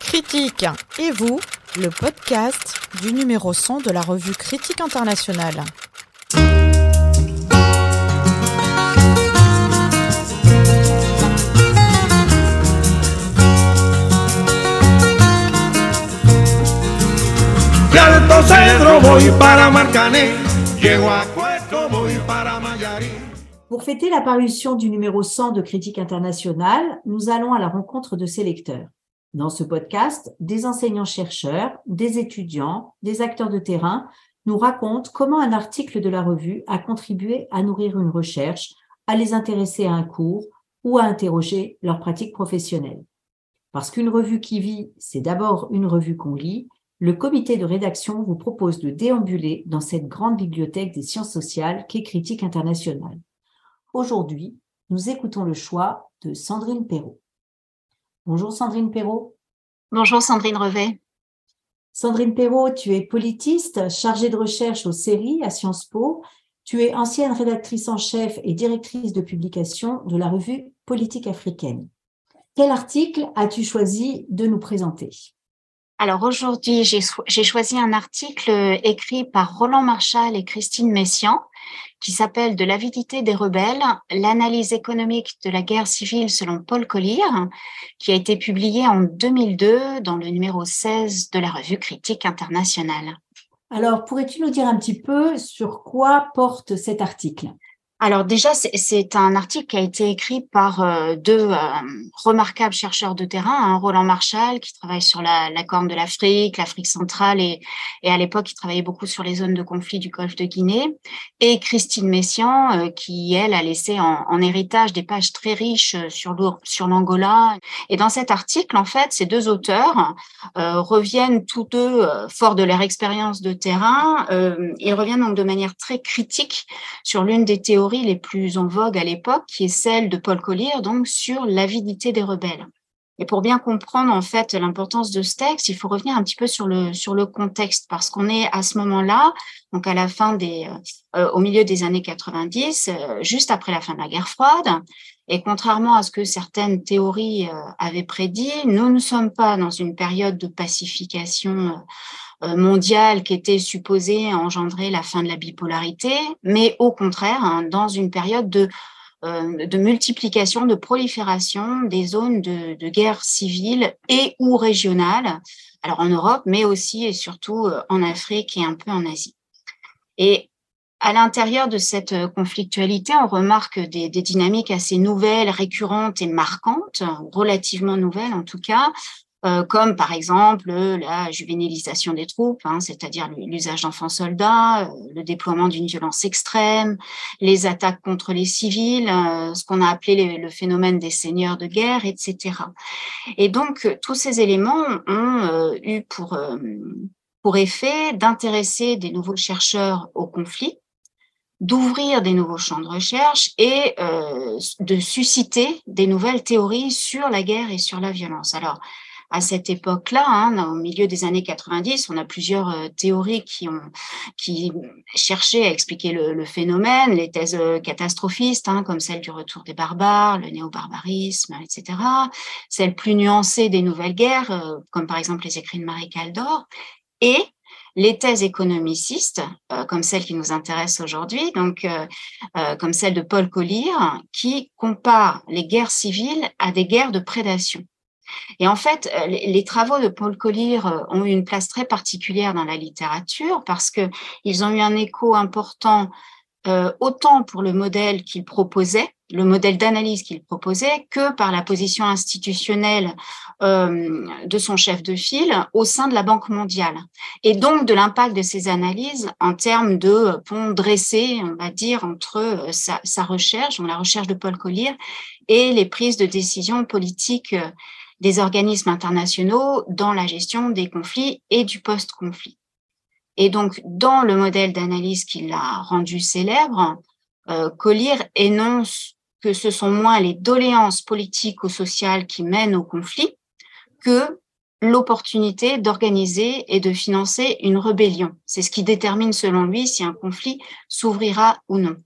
Critique et vous, le podcast du numéro 100 de la revue Critique internationale. Pour fêter la parution du numéro 100 de Critique internationale, nous allons à la rencontre de ces lecteurs. Dans ce podcast, des enseignants-chercheurs, des étudiants, des acteurs de terrain nous racontent comment un article de la revue a contribué à nourrir une recherche, à les intéresser à un cours ou à interroger leur pratique professionnelle. Parce qu'une revue qui vit, c'est d'abord une revue qu'on lit, le comité de rédaction vous propose de déambuler dans cette grande bibliothèque des sciences sociales qu'est Critique internationale. Aujourd'hui, nous écoutons le choix de Sandrine Perrault. Bonjour Sandrine Perrault. Bonjour Sandrine Revet. Sandrine Perrault, tu es politiste, chargée de recherche aux séries à Sciences Po. Tu es ancienne rédactrice en chef et directrice de publication de la revue Politique africaine. Quel article as-tu choisi de nous présenter? Alors aujourd'hui, j'ai choisi un article écrit par Roland Marchal et Christine Messian qui s'appelle De l'avidité des rebelles, l'analyse économique de la guerre civile selon Paul Collier, qui a été publié en 2002 dans le numéro 16 de la revue Critique internationale. Alors, pourrais-tu nous dire un petit peu sur quoi porte cet article? Alors déjà, c'est un article qui a été écrit par euh, deux euh, remarquables chercheurs de terrain, hein, Roland Marshall, qui travaille sur la, Corne de l'Afrique, l'Afrique centrale, et, et à l'époque, il travaillait beaucoup sur les zones de conflit du Golfe de Guinée, et Christine Messian, euh, qui, elle, a laissé en, en, héritage des pages très riches sur l'Angola. Et dans cet article, en fait, ces deux auteurs reviennent tous deux, forts de leur expérience de terrain, ils reviennent donc de manière très critique sur l'une des théories les plus en vogue à l'époque, qui est celle de Paul Collier, donc sur l'avidité des rebelles. Et pour bien comprendre en fait l'importance de ce texte, il faut revenir un petit peu sur le sur le contexte parce qu'on est à ce moment-là, donc à la fin des euh, au milieu des années 90, euh, juste après la fin de la guerre froide. Et contrairement à ce que certaines théories euh, avaient prédit, nous ne sommes pas dans une période de pacification euh, mondiale qui était supposée engendrer la fin de la bipolarité, mais au contraire, hein, dans une période de, euh, multiplication, de prolifération des zones de, guerre civile et ou régionale, alors en Europe, mais aussi et surtout euh, en Afrique et un peu en Asie. À l'intérieur de cette conflictualité, on remarque des, des, dynamiques assez nouvelles, récurrentes et marquantes, relativement nouvelles en tout cas, euh, comme par exemple la juvénilisation des troupes, hein, c'est-à-dire l'usage d'enfants soldats, euh, le déploiement d'une violence extrême, les attaques contre les civils, euh, ce qu'on a appelé le, phénomène des seigneurs de guerre, etc. Et donc tous ces éléments ont eu pour pour effet d'intéresser des nouveaux chercheurs au conflit, d'ouvrir des nouveaux champs de recherche et de susciter des nouvelles théories sur la guerre et sur la violence. Alors, à cette époque-là, hein, au milieu des années 90, on a plusieurs euh, théories qui ont qui cherchaient à expliquer le, phénomène, les thèses euh, catastrophistes, hein, comme celle du retour des barbares, le néo-barbarisme, etc. Celles plus nuancées des nouvelles guerres, euh, comme par exemple les écrits de Marie Caldor, et les thèses économicistes, comme celle qui nous intéresse aujourd'hui, donc comme celle de Paul Collier, qui compare les guerres civiles à des guerres de prédation. Et en fait, euh, les, travaux de Paul Collier euh, ont eu une place très particulière dans la littérature parce que ils ont eu un écho important euh, autant pour le modèle qu'il proposait, le modèle d'analyse qu'il proposait, que par la position institutionnelle euh, de son chef de file au sein de la Banque mondiale. Et donc de l'impact de ces analyses en termes de pont dressé, on va dire, entre sa, sa recherche, la recherche de Paul Collier, et les prises de décision politiques des organismes internationaux dans la gestion des conflits et du post-conflit. Et donc, dans le modèle d'analyse qui l'a rendu célèbre, euh, Collier énonce que ce sont moins les doléances politiques ou sociales qui mènent au conflit que l'opportunité d'organiser et de financer une rébellion. C'est ce qui détermine, selon lui, si un conflit s'ouvrira ou non.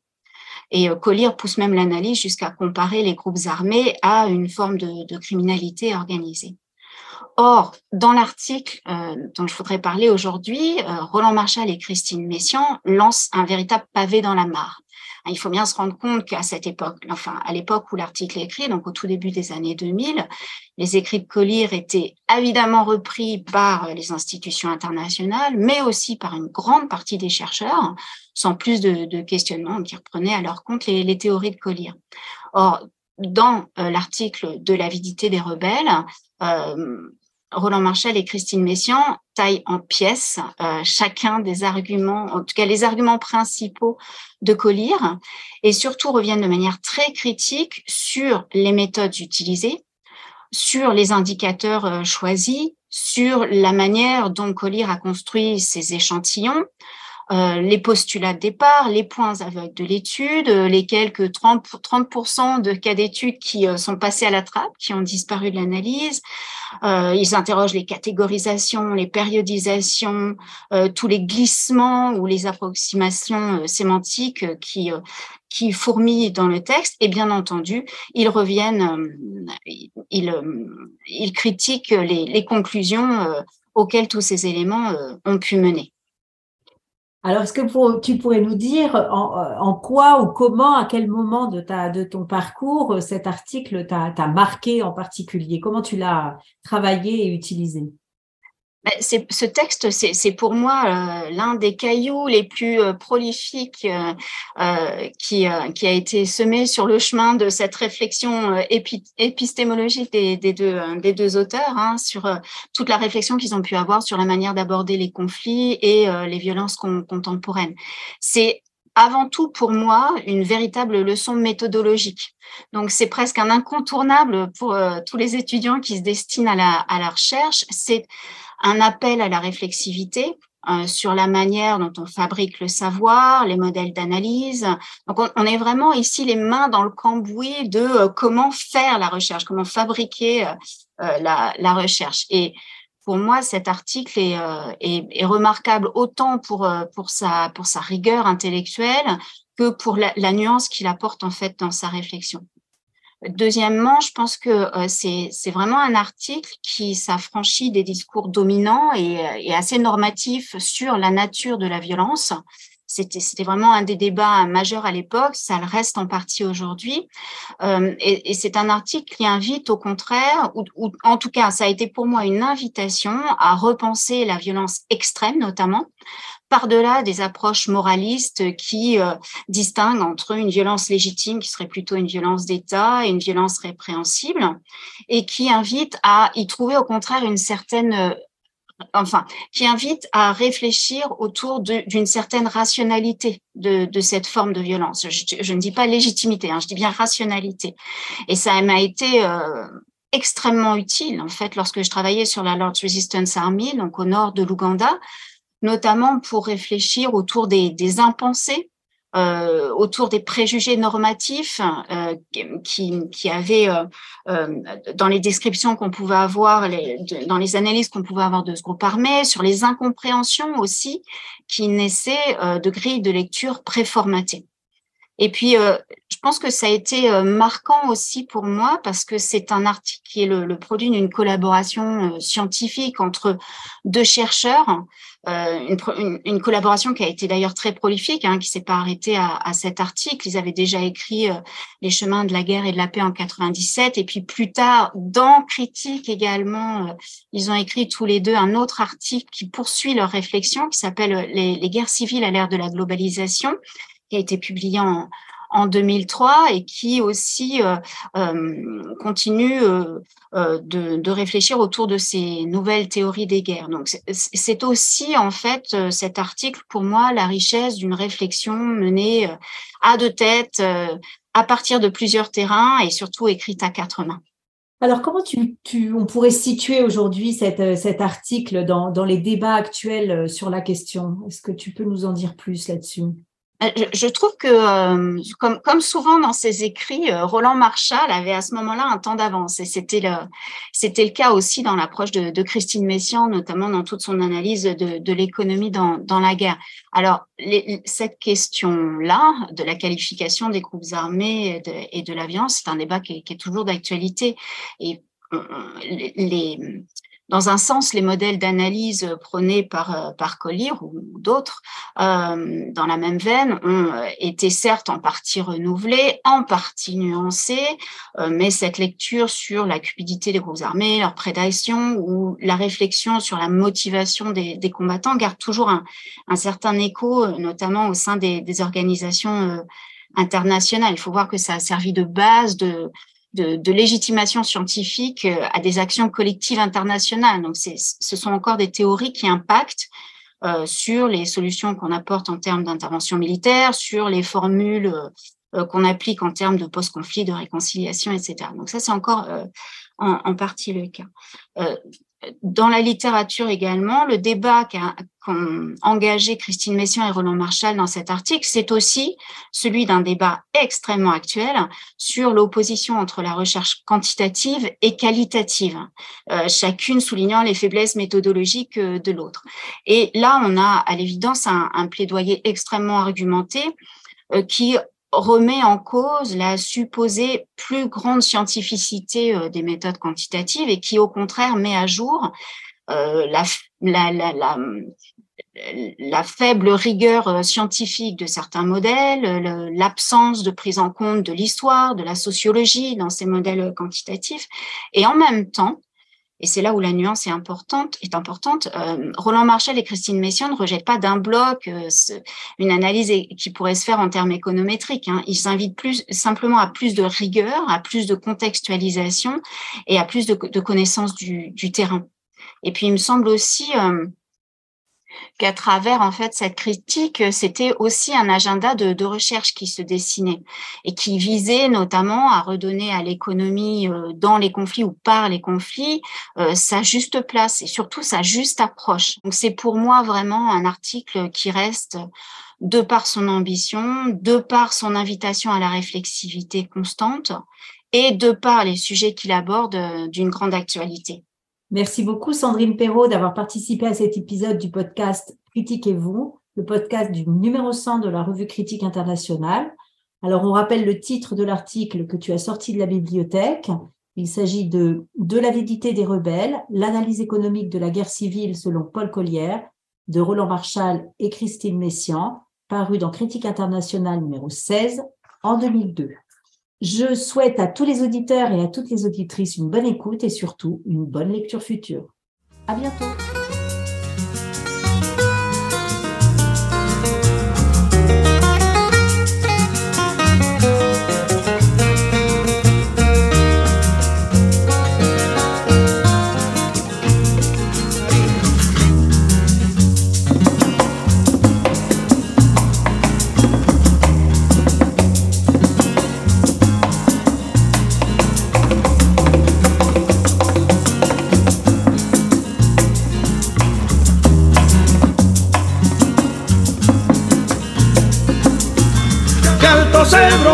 Et Collier pousse même l'analyse jusqu'à comparer les groupes armés à une forme de, criminalité organisée. Or, dans l'article dont je voudrais parler aujourd'hui, Roland Marshall et Christine Messian lancent un véritable pavé dans la mare. Il faut bien se rendre compte qu'à cette époque, enfin à l'époque où l'article est écrit, donc au tout début des années 2000, les écrits de Collier étaient évidemment repris par les institutions internationales, mais aussi par une grande partie des chercheurs, sans plus de, questionnement, qui reprenaient à leur compte les, théories de Collier. Or, dans euh, l'article de l'avidité des rebelles, euh, Roland Marshall et Christine Messian taillent en pièces euh, chacun des arguments, en tout cas les arguments principaux de Collier, et surtout reviennent de manière très critique sur les méthodes utilisées, sur les indicateurs euh, choisis, sur la manière dont Collier a construit ses échantillons, euh, les postulats de départ, les points aveugles de l'étude, euh, les quelques 30, 30 de cas d'études qui euh, sont passés à la trappe, qui ont disparu de l'analyse. ils interrogent les catégorisations, les périodisations, tous les glissements ou les approximations sémantiques qui, qui fourmillent dans le texte. Et bien entendu, ils reviennent, ils, ils critiquent les, les conclusions auxquelles tous ces éléments ont pu mener. Alors, est-ce que tu pourrais nous dire en, quoi ou comment, à quel moment de, ton parcours, euh, cet article t'a marqué en particulier? Comment tu l'as travaillé et utilisé? Bah, ce texte, c'est pour moi euh, l'un des cailloux les plus euh, prolifiques euh, qui, qui, a été semé sur le chemin de cette réflexion épistémologique des, des, deux, des deux auteurs, hein, sur toute la réflexion qu'ils ont pu avoir sur la manière d'aborder les conflits et les violences contemporaines. C'est avant tout pour moi une véritable leçon méthodologique. Donc c'est presque un incontournable pour tous les étudiants qui se destinent à la, à la recherche. C'est un appel à la réflexivité euh, sur la manière dont on fabrique le savoir, les modèles d'analyse. Donc, on, est vraiment ici les mains dans le cambouis de euh, comment faire la recherche, comment fabriquer euh, la, recherche. Et pour moi, cet article est, est, remarquable autant pour, pour, sa, pour sa rigueur intellectuelle que pour la, nuance qu'il apporte en fait dans sa réflexion. Deuxièmement, je pense que euh, c'est vraiment un article qui s'affranchit des discours dominants et, et, assez normatifs sur la nature de la violence. C'était vraiment un des débats majeurs à l'époque, ça le reste en partie aujourd'hui. Euh, et, c'est un article qui invite au contraire, ou, ou, en tout cas, ça a été pour moi une invitation à repenser la violence extrême notamment, par-delà des approches moralistes qui euh, distinguent entre une violence légitime, qui serait plutôt une violence d'État, et une violence répréhensible, et qui invite à y trouver au contraire une certaine euh, enfin, qui invite à réfléchir autour d'une certaine rationalité de, cette forme de violence. Je, ne dis pas légitimité, hein, je dis bien rationalité. Et ça m'a été euh, extrêmement utile, en fait, lorsque je travaillais sur la Lord's Resistance Army, donc au nord de l'Ouganda, notamment pour réfléchir autour des, des impensés, euh, autour des préjugés normatifs euh, qui, qui avaient, euh, dans les descriptions qu'on pouvait avoir, dans les analyses qu'on pouvait avoir de ce groupe armé, sur les incompréhensions aussi qui naissaient de grilles de lecture préformatées. Et puis, euh, je pense que ça a été marquant aussi pour moi parce que c'est un article qui est le, le produit d'une collaboration scientifique entre deux chercheurs euh, une, une, collaboration qui a été d'ailleurs très prolifique, hein, qui s'est pas arrêtée à, à, cet article. Ils avaient déjà écrit euh, Les chemins de la guerre et de la paix en 97, et puis plus tard, dans Critique également, euh, ils ont écrit tous les deux un autre article qui poursuit leur réflexion, qui s'appelle les, les, guerres civiles à l'ère de la globalisation, qui a été publié en, en 2003 et qui aussi euh, euh, continue euh, de, de, réfléchir autour de ces nouvelles théories des guerres. Donc c'est aussi en fait cet article pour moi la richesse d'une réflexion menée à deux têtes, à partir de plusieurs terrains et surtout écrite à quatre mains. Alors, comment tu, tu, on pourrait situer aujourd'hui cet article dans, dans, les débats actuels sur la question? Est-ce que tu peux nous en dire plus là-dessus? Euh, je, trouve que, euh, comme, souvent dans ses écrits, euh, Roland Marshall avait à ce moment-là un temps d'avance. Et c'était le, cas aussi dans l'approche de, Christine Messian, notamment dans toute son analyse de, l'économie dans, la guerre. Alors, cette question-là, de la qualification des groupes armés et de, et la violence, c'est un débat qui est, qui est toujours d'actualité. Et les, dans un sens, les modèles d'analyse prônés par, euh, par Collier ou d'autres euh, dans la même veine ont euh, été certes en partie renouvelés, en partie nuancés, euh, mais cette lecture sur la cupidité des groupes armés, leur prédation ou la réflexion sur la motivation des, des combattants garde toujours un, un, certain écho, notamment au sein des, des organisations internationales. Il faut voir que ça a servi de base de de, légitimation scientifique euh, à des actions collectives internationales. Donc, ce sont encore des théories qui impactent euh, sur les solutions qu'on apporte en termes d'intervention militaire, sur les formules euh, qu'on applique en termes de post-conflit, de réconciliation, etc. Donc ça, c'est encore en, en, partie le cas dans la littérature également, le débat qu'ont engagé Christine Messiaen et Roland Marshall dans cet article, c'est aussi celui d'un débat extrêmement actuel sur l'opposition entre la recherche quantitative et qualitative, euh, chacune soulignant les faiblesses méthodologiques euh, de l'autre. Et là, on a à l'évidence un, plaidoyer extrêmement argumenté euh, qui remet en cause la supposée plus grande scientificité euh, des méthodes quantitatives et qui, au contraire, met à jour euh, la, la, la, faible rigueur euh, scientifique de certains modèles, l'absence de prise en compte de l'histoire, de la sociologie dans ces modèles quantitatifs, et en même temps, et c'est là où la nuance est importante. Euh, Roland Marshall et Christine Messiaen ne rejettent pas d'un bloc euh, une analyse qui pourrait se faire en termes économétriques. Hein. Ils s'invitent plus simplement à plus de rigueur, à plus de contextualisation et à plus de, de connaissance du, du, terrain. Et puis il me semble aussi euh, qu'à travers en fait cette critique, c'était aussi un agenda de, de, recherche qui se dessinait et qui visait notamment à redonner à l'économie euh, dans les conflits ou par les conflits euh, sa juste place et surtout sa juste approche. Donc c'est pour moi vraiment un article qui reste de par son ambition, de par son invitation à la réflexivité constante et de par les sujets qu'il aborde euh, d'une grande actualité. Merci beaucoup Sandrine Perrault d'avoir participé à cet épisode du podcast Critiquez-vous, le podcast du numéro 100 de la revue Critique internationale. Alors on rappelle le titre de l'article que tu as sorti de la bibliothèque. Il s'agit de De l'avidité des rebelles, l'analyse économique de la guerre civile selon Paul Collière de Roland Marshall et Christine Messian, paru dans Critique internationale numéro 16 en 2002. Je souhaite à tous les auditeurs et à toutes les auditrices une bonne écoute et surtout une bonne lecture future. À bientôt!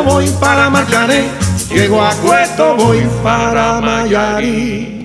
Voy para Marcané, llego a Cueto voy para Mayarí.